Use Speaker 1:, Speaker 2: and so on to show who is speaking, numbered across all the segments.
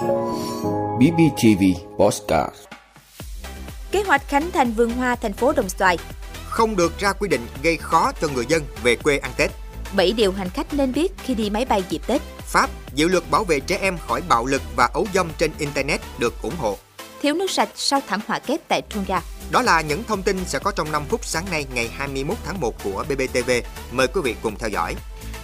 Speaker 1: BBTV Postcard.
Speaker 2: Kế hoạch khánh thành vườn hoa thành phố Đồng Xoài.
Speaker 3: Không được ra quy định gây khó cho người dân về quê ăn Tết.
Speaker 2: 7 điều hành khách nên biết khi đi máy bay dịp Tết.
Speaker 3: Pháp, dự luật bảo vệ trẻ em khỏi bạo lực và ấu dâm trên Internet được ủng hộ.
Speaker 2: Thiếu nước sạch sau thảm họa kép tại Tonga.
Speaker 3: Đó là những thông tin sẽ có trong 5 phút sáng nay ngày 21 tháng 1 của BBTV. Mời quý vị cùng theo dõi.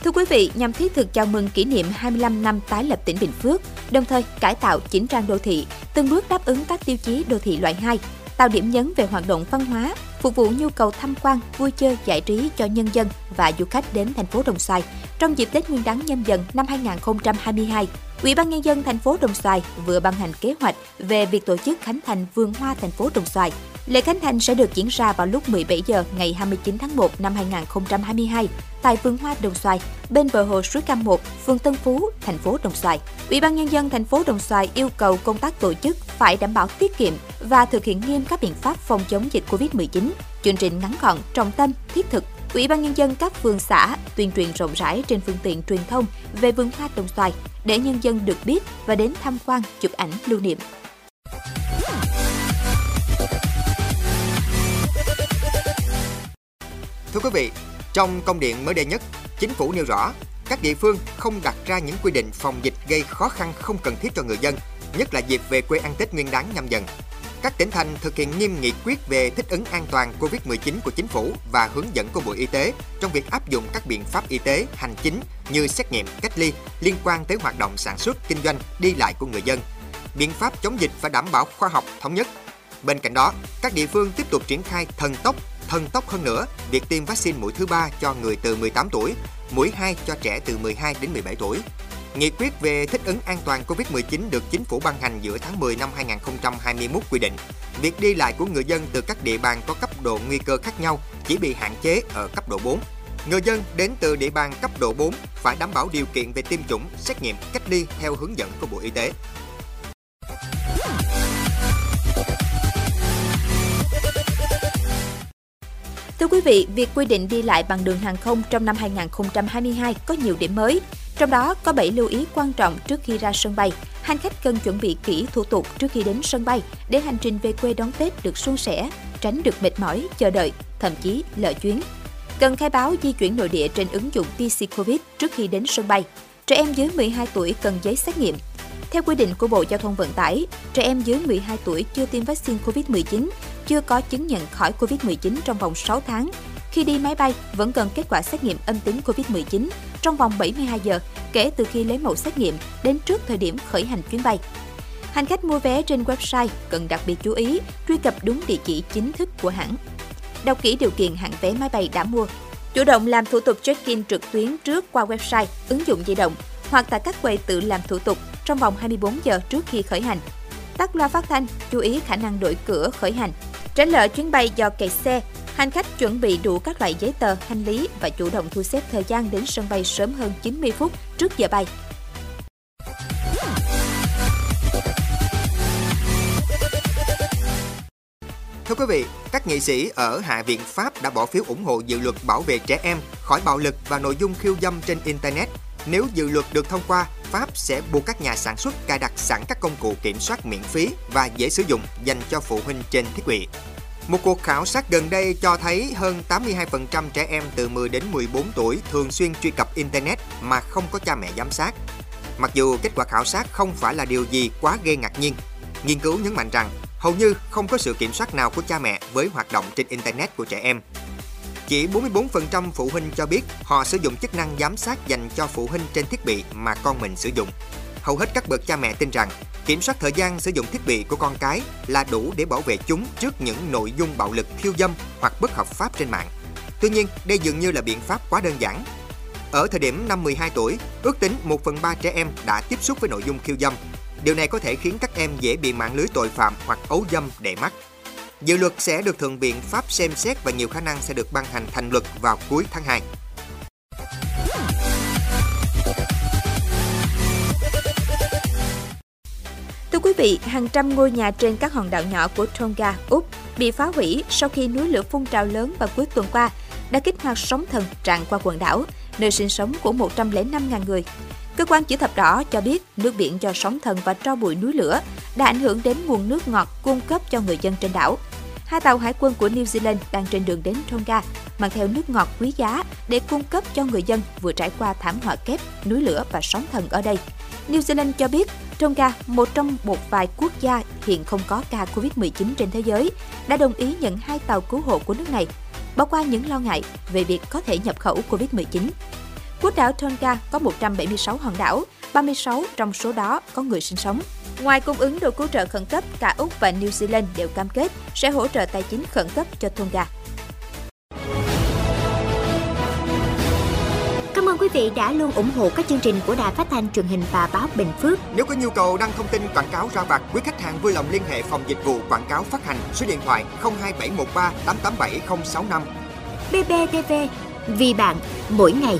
Speaker 2: Thưa quý vị, nhằm thiết thực chào mừng kỷ niệm 25 năm tái lập tỉnh Bình Phước, đồng thời cải tạo chỉnh trang đô thị, từng bước đáp ứng các tiêu chí đô thị loại 2, tạo điểm nhấn về hoạt động văn hóa, phục vụ nhu cầu tham quan, vui chơi, giải trí cho nhân dân và du khách đến thành phố Đồng Xoài trong dịp Tết Nguyên đán nhâm dần năm 2022. Ủy ban nhân dân thành phố Đồng Xoài vừa ban hành kế hoạch về việc tổ chức khánh thành vườn hoa thành phố Đồng Xoài. Lễ khánh thành sẽ được diễn ra vào lúc 17 giờ ngày 29 tháng 1 năm 2022 tại vườn hoa Đồng Xoài, bên bờ hồ suối Cam 1, phường Tân Phú, thành phố Đồng Xoài. Ủy ban nhân dân thành phố Đồng Xoài yêu cầu công tác tổ chức phải đảm bảo tiết kiệm và thực hiện nghiêm các biện pháp phòng chống dịch Covid-19. Chương trình ngắn gọn, trọng tâm, thiết thực Ủy ban nhân dân các phường xã tuyên truyền rộng rãi trên phương tiện truyền thông về vườn hoa Đồng Xoài để nhân dân được biết và đến tham quan, chụp ảnh lưu niệm.
Speaker 3: Thưa quý vị, trong công điện mới đây nhất, chính phủ nêu rõ các địa phương không đặt ra những quy định phòng dịch gây khó khăn không cần thiết cho người dân, nhất là dịp về quê ăn Tết Nguyên đán nhâm dần. Các tỉnh thành thực hiện nghiêm nghị quyết về thích ứng an toàn COVID-19 của chính phủ và hướng dẫn của Bộ Y tế trong việc áp dụng các biện pháp y tế, hành chính như xét nghiệm, cách ly liên quan tới hoạt động sản xuất, kinh doanh, đi lại của người dân. Biện pháp chống dịch phải đảm bảo khoa học, thống nhất. Bên cạnh đó, các địa phương tiếp tục triển khai thần tốc thần tốc hơn nữa việc tiêm vaccine mũi thứ ba cho người từ 18 tuổi, mũi 2 cho trẻ từ 12 đến 17 tuổi. Nghị quyết về thích ứng an toàn COVID-19 được chính phủ ban hành giữa tháng 10 năm 2021 quy định, việc đi lại của người dân từ các địa bàn có cấp độ nguy cơ khác nhau chỉ bị hạn chế ở cấp độ 4. Người dân đến từ địa bàn cấp độ 4 phải đảm bảo điều kiện về tiêm chủng, xét nghiệm, cách ly theo hướng dẫn của Bộ Y tế.
Speaker 2: Vị, việc quy định đi lại bằng đường hàng không trong năm 2022 có nhiều điểm mới. Trong đó có 7 lưu ý quan trọng trước khi ra sân bay. Hành khách cần chuẩn bị kỹ thủ tục trước khi đến sân bay để hành trình về quê đón Tết được suôn sẻ, tránh được mệt mỏi, chờ đợi, thậm chí lỡ chuyến. Cần khai báo di chuyển nội địa trên ứng dụng PC Covid trước khi đến sân bay. Trẻ em dưới 12 tuổi cần giấy xét nghiệm. Theo quy định của Bộ Giao thông Vận tải, trẻ em dưới 12 tuổi chưa tiêm vaccine COVID-19, chưa có chứng nhận khỏi COVID-19 trong vòng 6 tháng. Khi đi máy bay, vẫn cần kết quả xét nghiệm âm tính COVID-19 trong vòng 72 giờ kể từ khi lấy mẫu xét nghiệm đến trước thời điểm khởi hành chuyến bay. Hành khách mua vé trên website cần đặc biệt chú ý truy cập đúng địa chỉ chính thức của hãng. Đọc kỹ điều kiện hạng vé máy bay đã mua. Chủ động làm thủ tục check-in trực tuyến trước qua website, ứng dụng di động hoặc tại các quầy tự làm thủ tục trong vòng 24 giờ trước khi khởi hành. Tắt loa phát thanh, chú ý khả năng đổi cửa khởi hành. Tránh lỡ chuyến bay do kẹt xe, hành khách chuẩn bị đủ các loại giấy tờ, hành lý và chủ động thu xếp thời gian đến sân bay sớm hơn 90 phút trước giờ bay.
Speaker 3: Thưa quý vị, các nghị sĩ ở Hạ viện Pháp đã bỏ phiếu ủng hộ dự luật bảo vệ trẻ em khỏi bạo lực và nội dung khiêu dâm trên Internet. Nếu dự luật được thông qua, Pháp sẽ buộc các nhà sản xuất cài đặt sẵn các công cụ kiểm soát miễn phí và dễ sử dụng dành cho phụ huynh trên thiết bị. Một cuộc khảo sát gần đây cho thấy hơn 82% trẻ em từ 10 đến 14 tuổi thường xuyên truy cập Internet mà không có cha mẹ giám sát. Mặc dù kết quả khảo sát không phải là điều gì quá gây ngạc nhiên, nghiên cứu nhấn mạnh rằng hầu như không có sự kiểm soát nào của cha mẹ với hoạt động trên Internet của trẻ em. Chỉ 44% phụ huynh cho biết họ sử dụng chức năng giám sát dành cho phụ huynh trên thiết bị mà con mình sử dụng. Hầu hết các bậc cha mẹ tin rằng kiểm soát thời gian sử dụng thiết bị của con cái là đủ để bảo vệ chúng trước những nội dung bạo lực khiêu dâm hoặc bất hợp pháp trên mạng. Tuy nhiên, đây dường như là biện pháp quá đơn giản. Ở thời điểm năm 12 tuổi, ước tính 1 phần 3 trẻ em đã tiếp xúc với nội dung khiêu dâm. Điều này có thể khiến các em dễ bị mạng lưới tội phạm hoặc ấu dâm để mắt. Dự luật sẽ được Thượng viện Pháp xem xét và nhiều khả năng sẽ được ban hành thành luật vào cuối tháng 2.
Speaker 2: Thưa quý vị, hàng trăm ngôi nhà trên các hòn đảo nhỏ của Tonga, Úc bị phá hủy sau khi núi lửa phun trào lớn vào cuối tuần qua đã kích hoạt sóng thần tràn qua quần đảo, nơi sinh sống của 105.000 người. Cơ quan chữ thập đỏ cho biết nước biển do sóng thần và tro bụi núi lửa đã ảnh hưởng đến nguồn nước ngọt cung cấp cho người dân trên đảo. Hai tàu hải quân của New Zealand đang trên đường đến Tonga mang theo nước ngọt quý giá để cung cấp cho người dân vừa trải qua thảm họa kép, núi lửa và sóng thần ở đây. New Zealand cho biết Tonga, một trong một vài quốc gia hiện không có ca COVID-19 trên thế giới, đã đồng ý nhận hai tàu cứu hộ của nước này, bỏ qua những lo ngại về việc có thể nhập khẩu COVID-19. Quốc đảo Tonga có 176 hòn đảo, 36 trong số đó có người sinh sống. Ngoài cung ứng đồ cứu trợ khẩn cấp, cả Úc và New Zealand đều cam kết sẽ hỗ trợ tài chính khẩn cấp cho Tonga.
Speaker 4: Cảm ơn quý vị đã luôn ủng hộ các chương trình của Đài Phát thanh truyền hình và báo Bình Phước.
Speaker 3: Nếu có nhu cầu đăng thông tin quảng cáo ra vặt, quý khách hàng vui lòng liên hệ phòng dịch vụ quảng cáo phát hành số điện thoại 02713 887065.
Speaker 4: BBTV, vì bạn, mỗi ngày.